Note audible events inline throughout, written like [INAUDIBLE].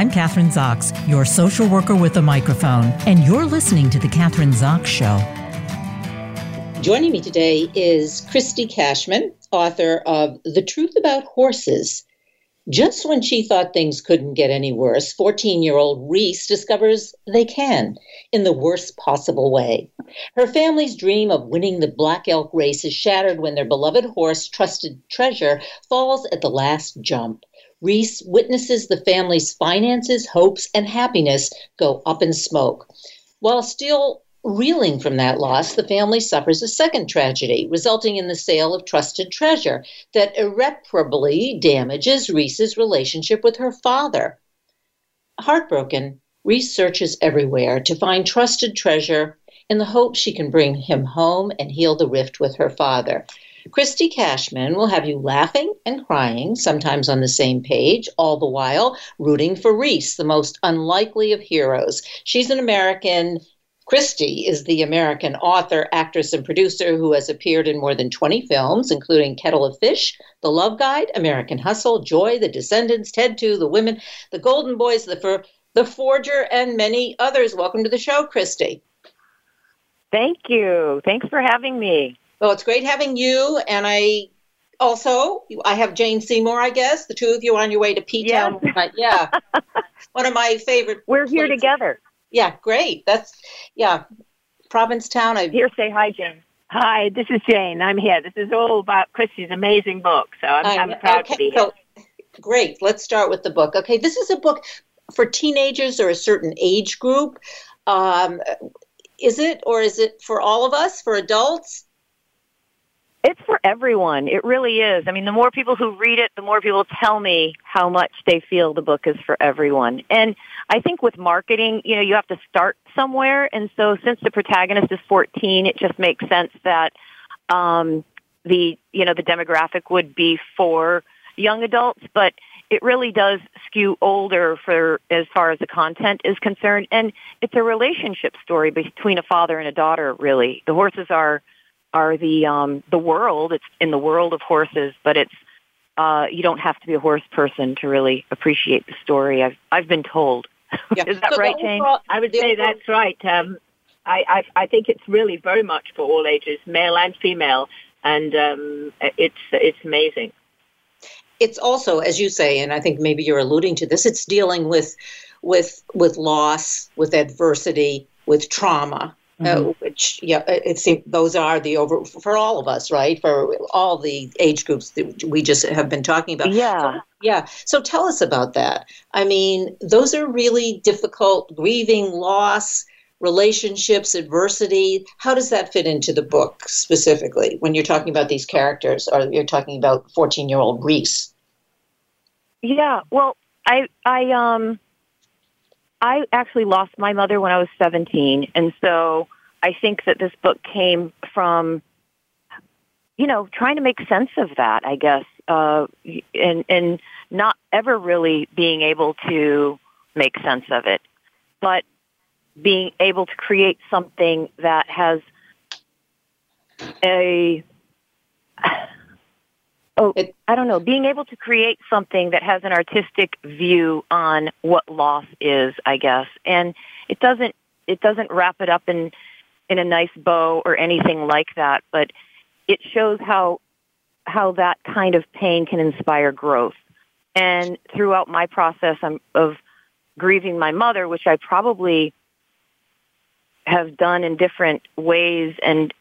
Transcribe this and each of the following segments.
I'm Kathryn Zox, your social worker with a microphone, and you're listening to The Kathryn Zox Show. Joining me today is Christy Cashman, author of The Truth About Horses. Just when she thought things couldn't get any worse, 14 year old Reese discovers they can in the worst possible way. Her family's dream of winning the Black Elk race is shattered when their beloved horse, Trusted Treasure, falls at the last jump. Reese witnesses the family's finances, hopes, and happiness go up in smoke. While still Reeling from that loss, the family suffers a second tragedy, resulting in the sale of trusted treasure that irreparably damages Reese's relationship with her father. Heartbroken, Reese searches everywhere to find trusted treasure in the hope she can bring him home and heal the rift with her father. Christy Cashman will have you laughing and crying, sometimes on the same page, all the while rooting for Reese, the most unlikely of heroes. She's an American Christy is the American author, actress, and producer who has appeared in more than 20 films, including Kettle of Fish, The Love Guide, American Hustle, Joy, The Descendants, Ted 2, The Women, The Golden Boys, The, For- the Forger, and many others. Welcome to the show, Christy. Thank you. Thanks for having me. Well, it's great having you. And I also, I have Jane Seymour, I guess. The two of you on your way to P Town. Yes. yeah. [LAUGHS] One of my favorite. We're here places. together. Yeah, great. That's, yeah. Provincetown. I Here, say hi, Jane. Hi, this is Jane. I'm here. This is all about Christy's amazing book, so I'm, I'm, I'm- proud okay, to be here. so, great. Let's start with the book. Okay, this is a book for teenagers or a certain age group. Um, is it, or is it for all of us, for adults? It's for everyone. It really is. I mean, the more people who read it, the more people tell me how much they feel the book is for everyone. And I think with marketing, you know, you have to start somewhere. And so since the protagonist is 14, it just makes sense that, um, the, you know, the demographic would be for young adults, but it really does skew older for as far as the content is concerned. And it's a relationship story between a father and a daughter, really. The horses are, are the um the world it's in the world of horses but it's uh you don't have to be a horse person to really appreciate the story i've i've been told Yeah. [LAUGHS] is that So right jane I would say that's right. Um, I, I, I think it's really very much for all ages, male and female, and um, it's it's amazing. It's also, as you say, and I think maybe you're alluding to this. It's dealing with, with, with loss, with adversity, with trauma. Uh, which yeah, it seems those are the over for all of us, right? For all the age groups that we just have been talking about. yeah Yeah. So tell us about that. I mean, those are really difficult, grieving, loss, relationships, adversity. How does that fit into the book specifically when you're talking about these characters or you're talking about 14 year old Reese? yeah well i i um i actually lost my mother when i was 17 and so i think that this book came from you know trying to make sense of that i guess uh and and not ever really being able to make sense of it but being able to create something that has a oh It- I don't know, being able to create something that has an artistic view on what loss is, I guess. And it doesn't it doesn't wrap it up in in a nice bow or anything like that, but it shows how how that kind of pain can inspire growth. And throughout my process um, of grieving my mother, which I probably have done in different ways and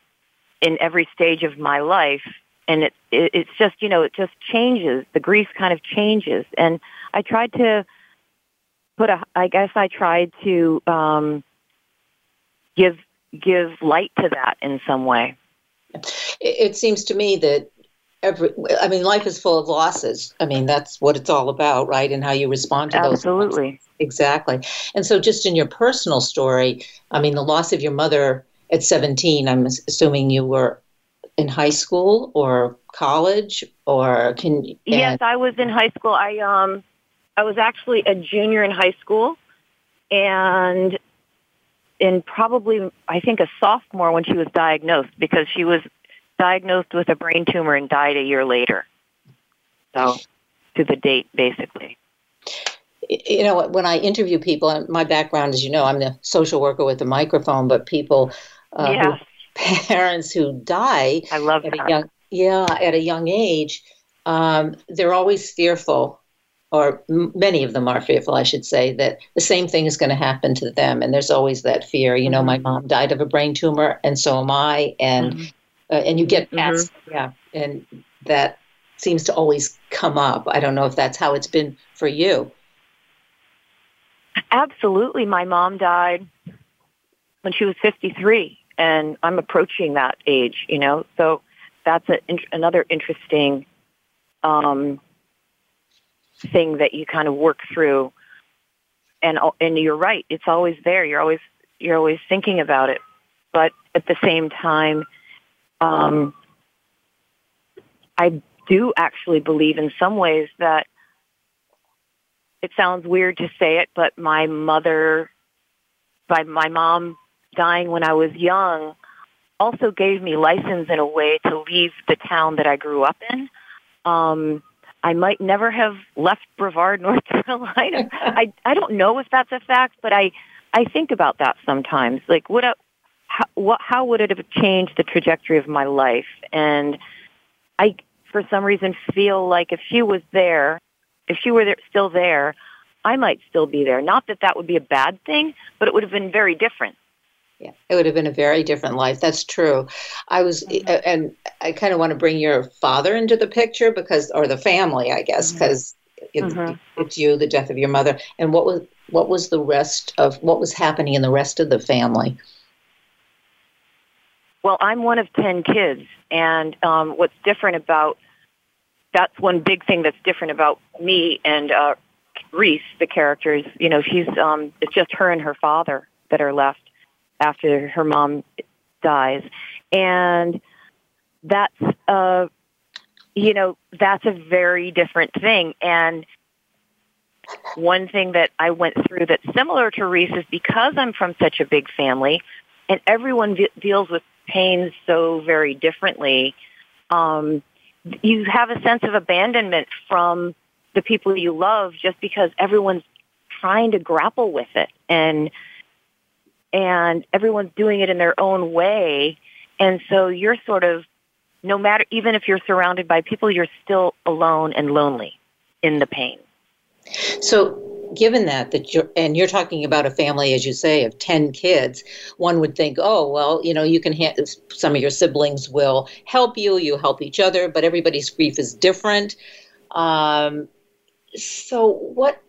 in every stage of my life, and it, it it's just you know it just changes the grief kind of changes and i tried to put a i guess i tried to um give give light to that in some way It, it seems to me that every, I mean, life is full of losses. I mean, that's what it's all about, right? And how you respond to those. absolutely Exactly. And so, just in your personal story, I mean, the loss of your mother at 17, I'm assuming you were in high school or college, or can yes i was in high school. I um i was actually a junior in high school and in probably i think a sophomore when she was diagnosed because she was diagnosed with a brain tumor and died a year later. So to the date basically. You know, when I interview people, my background, as you know, I'm the social worker with the microphone, but people, uh, yeah. Parents who die I love at that. a young, yeah, at a young age, um, they're always fearful, or m- many of them are fearful, I should say, that the same thing is going to happen to them, and there's always that fear. You know, Mhm. my mom died of a brain tumor, and so am I, and Mhm. uh, and you get Mhm. yeah, and that seems to always come up. I don't know if that's how it's been for you. Absolutely. My mom died when she was 53, and I'm approaching that age, you know, so that's a, another interesting um, thing that you kind of work through. And, and you're right, it's always there. You're always, you're always thinking about it. But at the same time, um, I do actually believe in some ways that it sounds weird to say it, but my mother, by my mom dying when I was young, also gave me license in a way to leave the town that I grew up in. Um, I might never have left Brevard, [LAUGHS] North Carolina. I I don't know if that's a fact, but I I think about that sometimes. Like, would I, how, what, how would it have changed the trajectory of my life? And I, for some reason, feel like if she was there, if she were there, still there, I might still be there. Not that that would be a bad thing, but it would have been very different. Yeah, it would have been a very different life. That's true. I was, Mhm. and I kind of want to bring your father into the picture because, or the family, I guess, because Mhm. it's you, the death of your mother, and what was what was the rest of what was happening in the rest of the family? Well, I'm one of 10 kids, and um, what's different about that's one big thing that's different about me and uh, Reese, the characters. You know, she's um, it's just her and her father that are left after her mom dies, and that's uh, you know that's a very different thing. And one thing that I went through that's similar to Reese is because I'm from such a big family, and everyone de- deals with pain so very differently. Um, you have a sense of abandonment from the people you love just because everyone's trying to grapple with it and and everyone's doing it in their own way and so you're sort of no matter even if you're surrounded by people you're still alone and lonely in the pain So, given that that you're and you're talking about a family, as you say, of ten kids, one would think, oh well, you know, you can ha- some of your siblings will help you, you help each other, but everybody's grief is different. Um, so, what?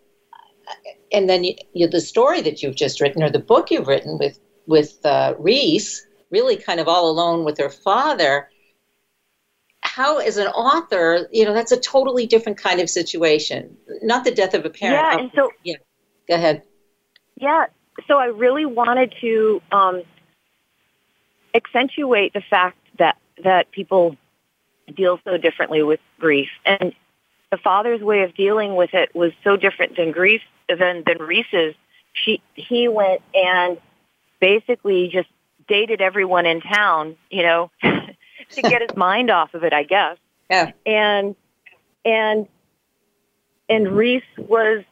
And then you, you, the story that you've just written, or the book you've written with with uh, Reese, really kind of all alone with her father how as an author you know that's a totally different kind of situation. Not the death of a parent yeah and so yeah, go ahead. Yeah, so I really wanted to um, accentuate the fact that that people deal so differently with grief, and the father's way of dealing with it was so different than grief than than Reese's. She he went and basically just dated everyone in town, you know, [LAUGHS] to get his [LAUGHS] mind off of it, I guess. Yeah. And and and Reese was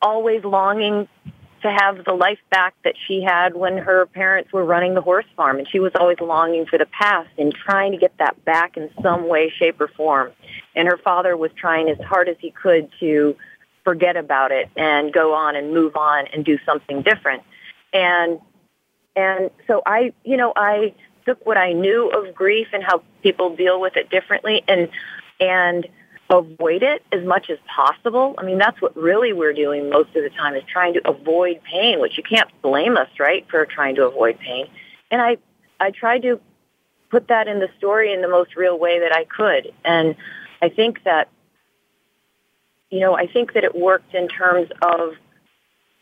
always longing to have the life back that she had when her parents were running the horse farm. And she was always longing for the past and trying to get that back in some way shape or form. And her father was trying as hard as he could to forget about it and go on and move on and do something different. And and so i you know i took what i knew of grief and how people deal with it differently. And and avoid it as much as possible. I mean, that's what really we're doing most of the time is trying to avoid pain, which you can't blame us, right, for trying to avoid pain. And I, I tried to put that in the story in the most real way that I could. And I think that, you know, I think that it worked in terms of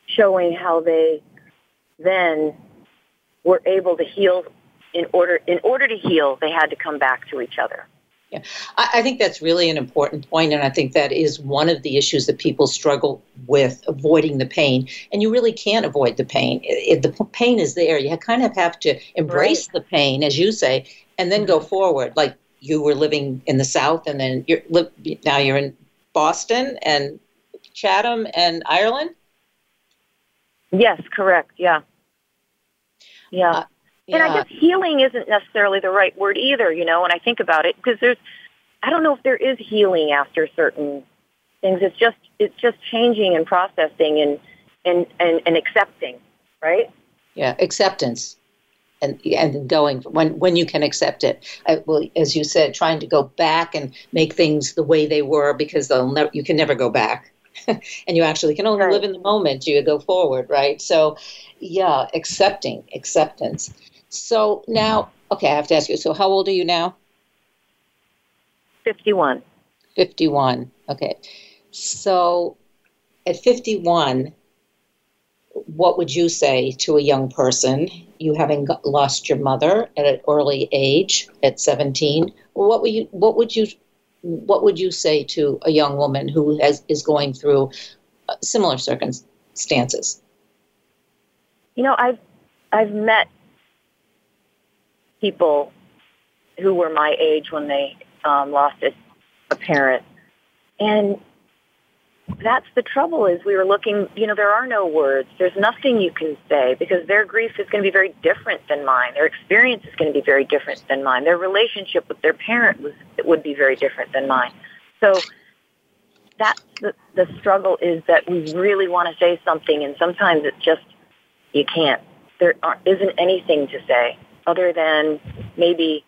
showing how they then were able to heal in order, in order to heal, they had to come back to each other. Yeah, I, I think that's really an important point, and I think that is one of the issues that people struggle with avoiding the pain. And you really can't avoid the pain. It, the pain is there. You kind of have to embrace right. the pain, as you say, and then go forward. Like you were living in the South, and then you're now you're in Boston, and Chatham and Ireland? Yes, correct. Yeah. Yeah. Uh, And I guess healing isn't necessarily the right word either, you know, when I think about it, because there's, I don't know if there is healing after certain things. It's just, it's just changing and processing and, and, and, and accepting, right? Yeah, acceptance. And, and going when when you can accept it, I, well, as you said, trying to go back and make things the way they were because they'll never, you can never go back, [LAUGHS] and you actually can only Right. live in the moment. You go forward, right? So, yeah, accepting, acceptance. So now, okay, I have to ask you. So, how old are you now? 51. 51. Okay. So at 51, what would you say to a young person, you having lost your mother at an early age, at 17? What would you, what would you, what would you say to a young woman who has, is going through uh, similar circumstances? You know, I've, I've met people who were my age when they um, lost a, a parent. And that's the trouble is we were looking, you know, there are no words. There's nothing you can say because their grief is going to be very different than mine. Their experience is going to be very different than mine. Their relationship with their parent was, would be very different than mine. So that's the, the struggle is that we really want to say something and sometimes it's just, you can't. There aren't, isn't anything to say other than maybe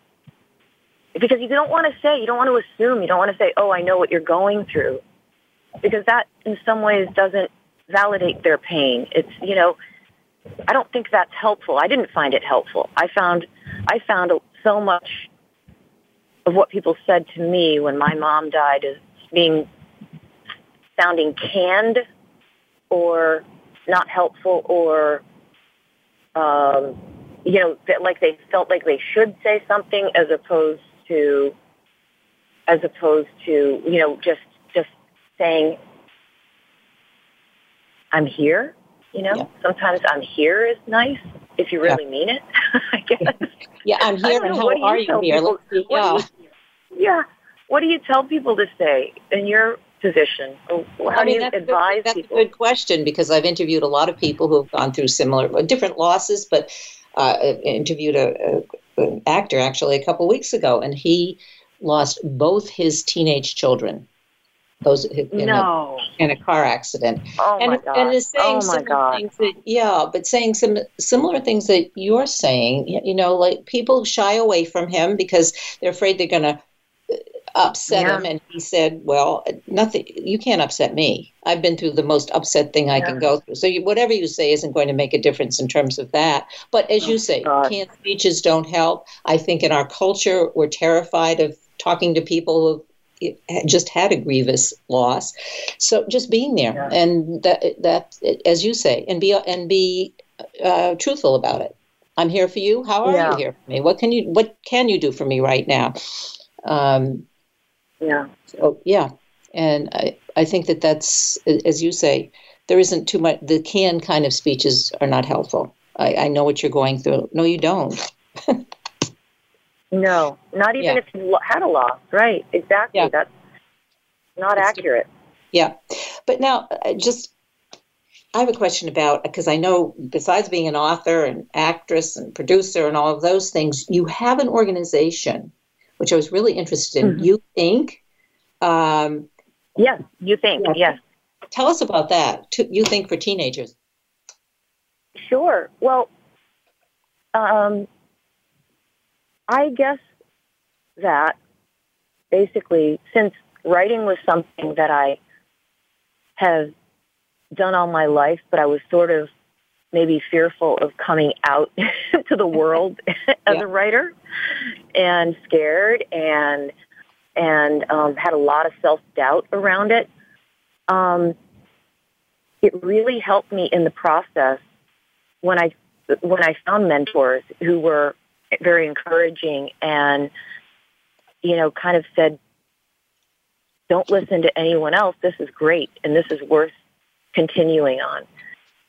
because you don't want to say, you don't want to assume, you don't want to say, oh, I know what you're going through. Because that in some ways doesn't validate their pain. It's, you know, I don't think that's helpful. I didn't find it helpful. I found, I found so much of what people said to me when my mom died as being sounding canned or not helpful or, um, you know, that like they felt like they should say something as opposed to, as opposed to, you know, just, just saying, I'm here. You know, Yeah. sometimes I'm here is nice if you really mean it, [LAUGHS] I guess. Yeah, I'm here, and how are you here? people? See. Yeah. you, yeah. What do you tell people to say in your position? Oh, how I mean, do you that's a good- that's people? a good question because I've interviewed a lot of people who have gone through similar, different losses, but uh, interviewed a, a, an actor actually a couple weeks ago, and he lost both his teenage children. Those in, a, in a car accident, Oh and my god. and is saying oh god. things that yeah, but saying some similar things that you're saying. You know, like people shy away from him because they're afraid they're going to upset Yeah. him, and he said, "Well, nothing. You can't upset me. I've been through the most upset thing I can go through. So you, whatever you say isn't going to make a difference in terms of that. But as you say, Oh, God. canned speeches don't help. I think in our culture, we're terrified of talking to people who just had a grievous loss. So just being there Yeah. and that that as you say and be and be uh, truthful about it. I'm here for you. How are Yeah. you here for me? What can you what can you do for me right now? Um, Yeah. so yeah, and I I think that that's as you say, there isn't too much. The can kind of speeches are not helpful. I, I know what you're going through. No, you don't. No, not even Yeah. if you had a loss. Right. Exactly. Yeah. That's not It's- accurate. Yeah, but now just I have a question about because I know besides being an author and actress and producer and all of those things, you have an organization which I was really interested in. Mhm. You think. Um, Yes. You think. Yeah. Yes. tell us about that. To, you think for teenagers? Sure. Well, um, I guess that basically, since writing was something that I have done all my life, but I was sort of maybe fearful of coming out [LAUGHS] to the world [LAUGHS] as Yeah. a writer and scared and and um, had a lot of self doubt around it. Um, it really helped me in the process when I when I found mentors who were very encouraging and you know kind of said don't listen to anyone else this is great and this is worth continuing on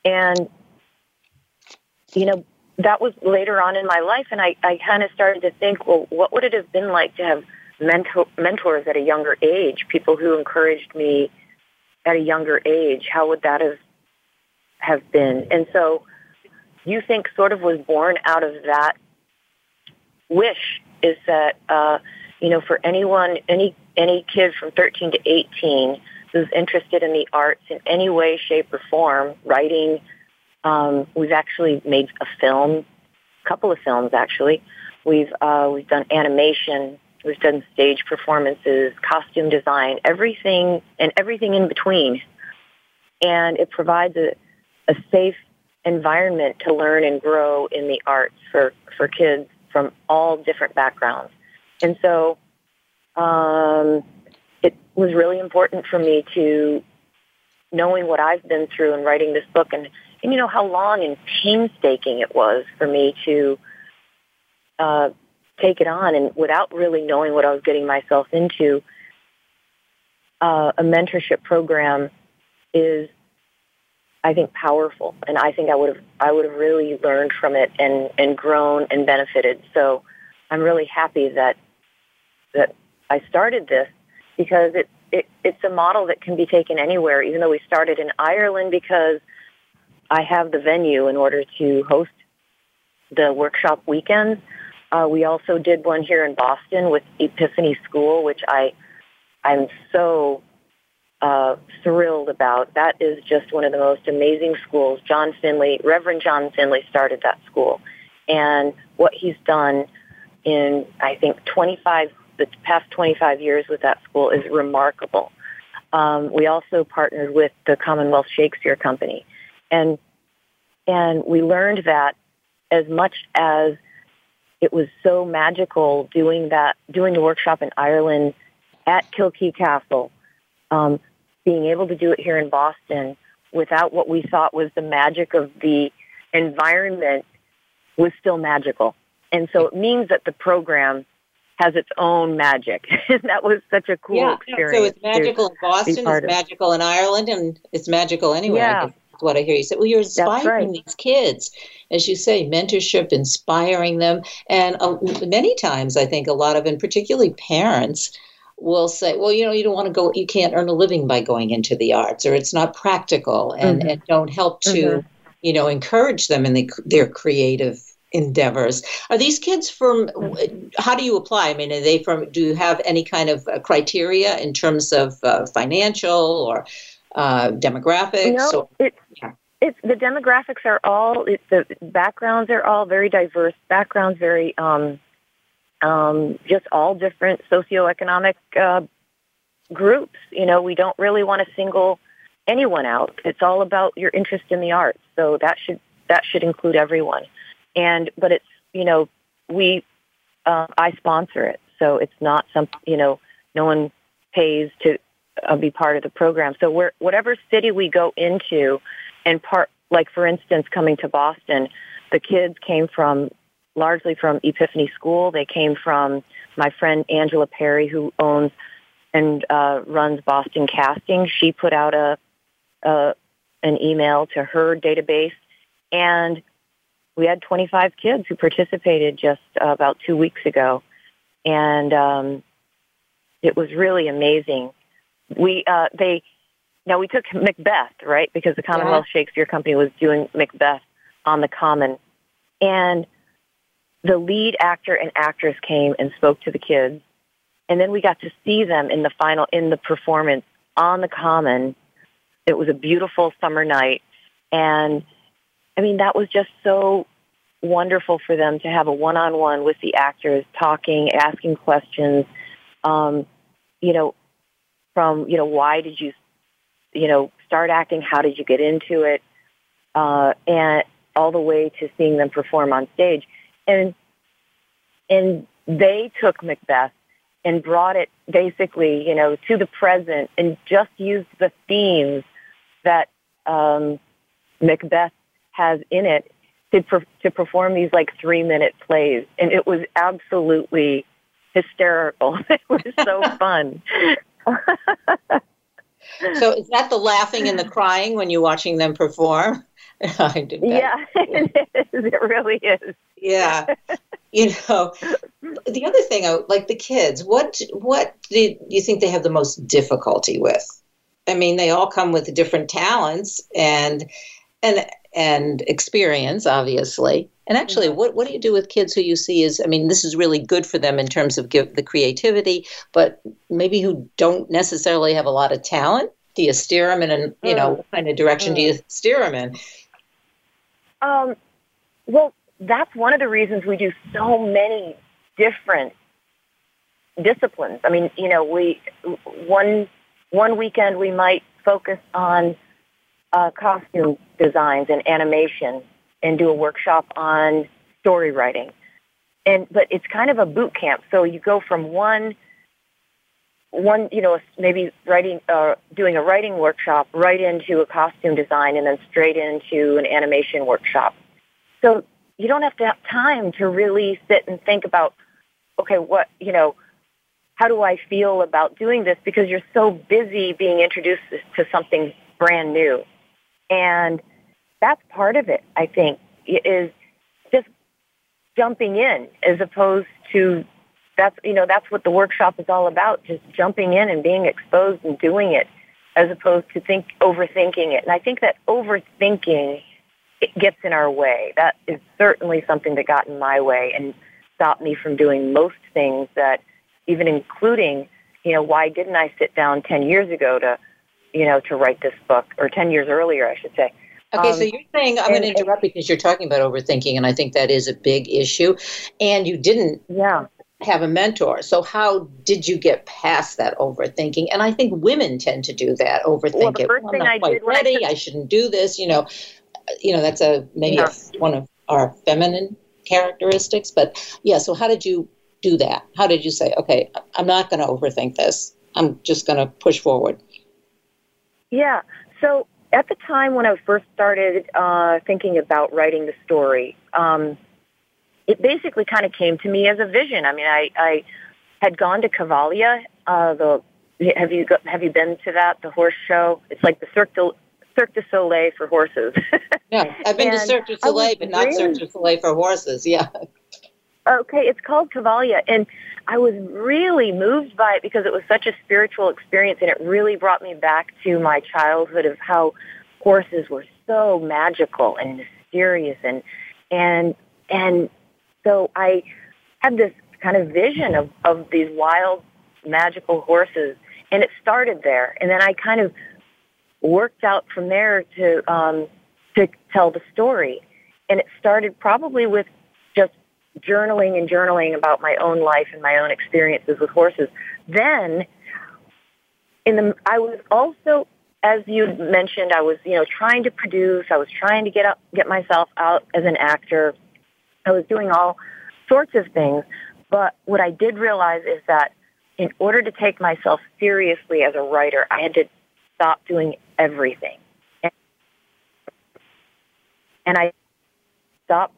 and you know that was later on in my life and I, I kind of started to think well what would it have been like to have mentor, mentors at a younger age people who encouraged me at a younger age, how would that have have been? And so, you think sort of was born out of that wish is that uh, you know for anyone any any kid from 13 to 18 who's interested in the arts in any way, shape, or form, writing. Um, we've actually made a film, a couple of films actually. We've uh, we've done animation, we've done stage performances, costume design, everything and everything in between. And it provides a, a safe environment to learn and grow in the arts for, for kids from all different backgrounds. And so um, it was really important for me to knowing what I've been through and writing this book and, and you know how long and painstaking it was for me to uh, take it on and without really knowing what I was getting myself into, uh, a mentorship program is, I think, powerful, and I think I would have I would have really learned from it and and grown and benefited. So I'm really happy that that I started this because it, it it's a model that can be taken anywhere. Even though we started in Ireland because I have the venue in order to host the workshop weekends. Uh, we also did one here in Boston with Epiphany School, which I I'm so uh, thrilled about. That is just one of the most amazing schools. John Finley, Reverend John Finley, started that school, and what he's done in I think 25 the past 25 years with that school is remarkable. Um, we also partnered with the Commonwealth Shakespeare Company, and and we learned that as much as it was so magical doing that, doing the workshop in Ireland at Kilkea Castle, um, being able to do it here in Boston without what we thought was the magic of the environment was still magical. And so it means that the program has its own magic. and [LAUGHS] that was such a cool yeah, experience. So it's magical in Boston, it's magical in Ireland, and it's magical anywhere. Yeah. What I hear you say. Well, you're inspiring right. these kids, as you say, mentorship, inspiring them, and uh, many times I think a lot of, and particularly parents, will say, well, you know, you don't want to go, you can't earn a living by going into the arts, or it's not practical, and, mm-hmm. and don't help to, mm-hmm. you know, encourage them in the, their creative endeavors. Are these kids from? How do you apply? I mean, are they from? Do you have any kind of uh, criteria in terms of uh, financial or uh, demographics? No, or, it's, yeah. it's the demographics are all it's the backgrounds are all very diverse. Backgrounds very um, um, just all different socioeconomic uh, groups. You know, we don't really want to single anyone out. It's all about your interest in the arts. So that should that should include everyone and but it's you know we uh, I sponsor it, so it's not some you know no one pays to uh, be part of the program. So we're whatever city we go into, and part like for instance coming to Boston, the kids came from largely from Epiphany School. They came from my friend Angela Peri, who owns and uh, runs Boston Casting. She put out a, a an email to her database, and we had 25 kids who participated just uh, about two weeks ago, and um, it was really amazing. We uh, they now we took Macbeth right because the Commonwealth yeah. Shakespeare Company was doing Macbeth on the Common, and the lead actor and actress came and spoke to the kids, and then we got to see them in the final in the performance on the Common. It was a beautiful summer night, and I mean, that was just so wonderful for them to have a one-on-one with the actors, talking, asking questions. Um, you know, from you know, why did you, you know, start acting? How did you get into it? Uh, and all the way to seeing them perform on stage, and and they took Macbeth and brought it basically, you know, to the present and just used the themes that um, Macbeth has in it to per- to perform these like three minute plays, and it was absolutely hysterical. [LAUGHS] it was so [LAUGHS] fun. So is that the laughing and the crying when you're watching them perform? [LAUGHS] I did. Yeah, [LAUGHS] it is. It really is. Yeah. you know, the other thing, oh, like the kids, what what do you think they have the most difficulty with? I mean, they all come with different talents and and and experience, obviously. And actually, mm-hmm. what, what do you do with kids who you see is, I mean, this is really good for them in terms of give the creativity, but maybe who don't necessarily have a lot of talent? Do you steer them in, an, you know, mm. what kind of direction do you mm. steer them in? Um, well, that's one of the reasons we do so many different disciplines. I mean, you know, we one one weekend we might focus on uh, costume designs and animation and do a workshop on story writing. And but it's kind of a boot camp. So you go from one one, you know, maybe writing, uh, doing a writing workshop right into a costume design and then straight into an animation workshop. So you don't have to have time to really sit and think about, okay, what, you know, how do I feel about doing this? Because you're so busy being introduced to something brand new. And that's part of it, I think, is just jumping in as opposed to that's, you know, that's what the workshop is all about, just jumping in and being exposed and doing it as opposed to think overthinking it. And I think that overthinking it gets in our way. That is certainly something that got in my way and stopped me from doing most things that even including, you know, why didn't I sit down 10 years ago to, you know, to write this book or 10 years earlier, I should say. Okay, um, so you're saying I'm going to interrupt because you're talking about overthinking, and I think that is a big issue. And you didn't yeah. have a mentor. So how did you get past that overthinking? And I think women tend to do that, overthink well, the first it. thing I quite did ready. I, took- I, shouldn't do this. You know, you know that's a maybe yeah. one of our feminine characteristics. But yeah, so how did you do that? How did you say, okay, I'm not going to overthink this. I'm just going to push forward. Yeah. So at the time when I first started uh, thinking about writing the story, um, it basically kind of came to me as a vision. I mean, I, I had gone to Cavalia. Uh, the have you go, have you been to that the horse show? It's like the Cirque du, Cirque du Soleil for horses. [LAUGHS] yeah, I've been to Cirque du Soleil, but not really, Cirque du Soleil for horses. Yeah. Okay, it's called Cavalia, and I was really moved by it because it was such a spiritual experience, and it really brought me back to my childhood of how horses were so magical and mysterious, and and and so I had this kind of vision of of these wild, magical horses, and it started there, and then I kind of worked out from there to um, to tell the story, and it started probably with journaling and journaling about my own life and my own experiences with horses. Then, in the, I was also, as you mentioned, I was, you know, trying to produce. I was trying to get up, get myself out as an actor. I was doing all sorts of things. But what I did realize is that in order to take myself seriously as a writer, I had to stop doing everything. And I stopped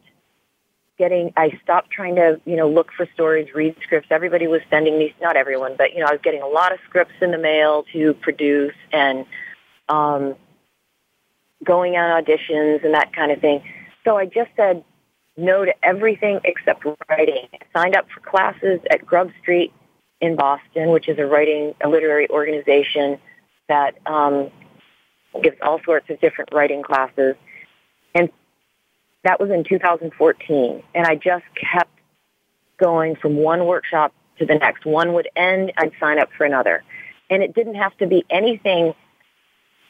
getting I stopped trying to, you know, look for stories, read scripts. Everybody was sending me not everyone, but you know, I was getting a lot of scripts in the mail to produce and um going on auditions and that kind of thing. So I just said no to everything except writing. I signed up for classes at Grub Street in Boston, which is a writing a literary organization that um gives all sorts of different writing classes. And that was in 2014. And I just kept going from one workshop to the next. One would end, I'd sign up for another. And it didn't have to be anything,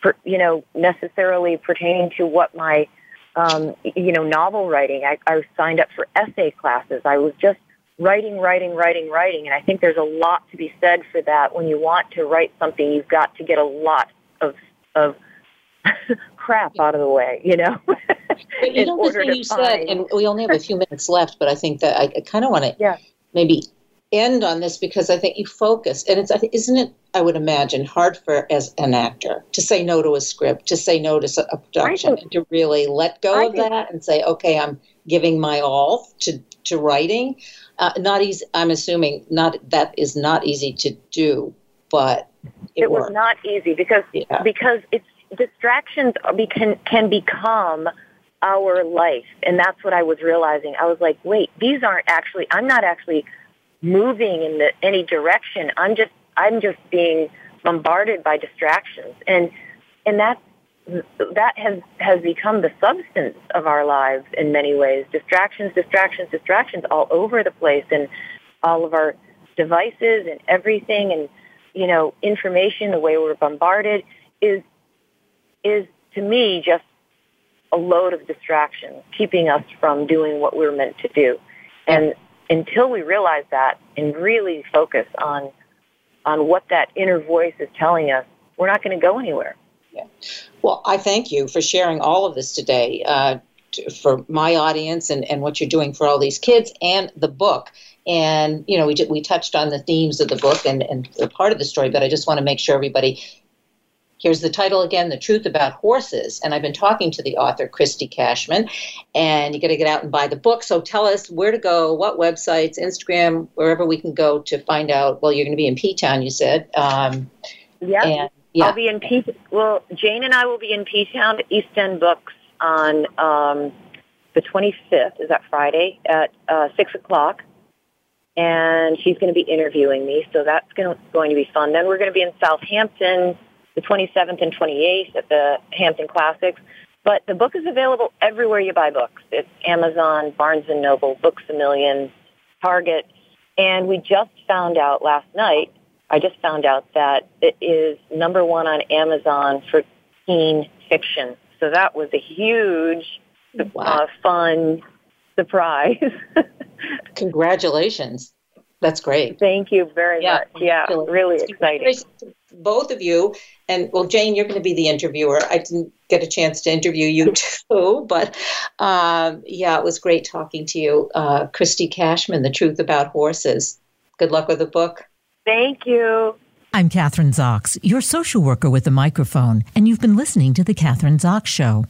for, you know, necessarily pertaining to what my, um, you know, novel writing. I, I signed up for essay classes. I was just writing, writing, writing, writing. And I think there's a lot to be said for that. When you want to write something, you've got to get a lot of, of [LAUGHS] crap out of the way, you know. but [LAUGHS] you know the thing you find... said, and we only have a few minutes left, but I think that I, I kind of want to yeah. maybe end on this because I think you focus, and it's isn't it? I would imagine hard for as an actor to say no to a script, to say no to a production, and to really let go I of that and say, okay, I'm giving my all to to writing. Uh, not easy. I'm assuming not that is not easy to do, but it, it was not easy because yeah. because it's distractions can can become our life. And that's what i was realizing. I was like wait these aren't actually i'm not actually moving in the, any direction. I'm just i'm just being bombarded by distractions, and and that that has has become the substance of our lives in many ways. Distractions, distractions, distractions all over the place, and all of our devices and everything, and you know, information, the way we're bombarded is is to me just a load of distraction, keeping us from doing what we're meant to do. And until we realize that and really focus on on what that inner voice is telling us, we're not going to go anywhere. Yeah. Well, I thank you for sharing all of this today uh, to, for my audience and, and what you're doing for all these kids and the book. And, you know, we, we touched on the themes of the book and, and part of the story, but I just want to make sure everybody Here's the title again The Truth About Horses. And I've been talking to the author, Christy Cashman, and you got to get out and buy the book. So tell us where to go, what websites, Instagram, wherever we can go to find out. Well, you're going to be in P Town, you said. Um, yep. yeah. I'll be in P. Well, Jane and I will be in P Town at East End Books on um, the 25th. Is that Friday at uh, six o'clock? And she's going to be interviewing me, so that's going to, going to be fun. Then we're going to be in Southampton the 27th and 28th at the Hampton Classics. But the book is available everywhere you buy books. It's Amazon, Barnes & Noble, Books A Million, Target. And we just found out last night, I just found out that it is number one on Amazon for teen fiction. So that was a huge, wow. uh, fun surprise. [LAUGHS] Congratulations. That's great. Thank you very yeah, much. Yeah, really exciting. Both of you, and well, Jane, you're going to be the interviewer. I didn't get a chance to interview you [LAUGHS] too, but um, yeah, it was great talking to you, uh, Christy Cashman, The Truth About Horses. Good luck with the book. Thank you. I'm Kathryn Zox, your social worker with a microphone, and you've been listening to The Kathryn Zox Show.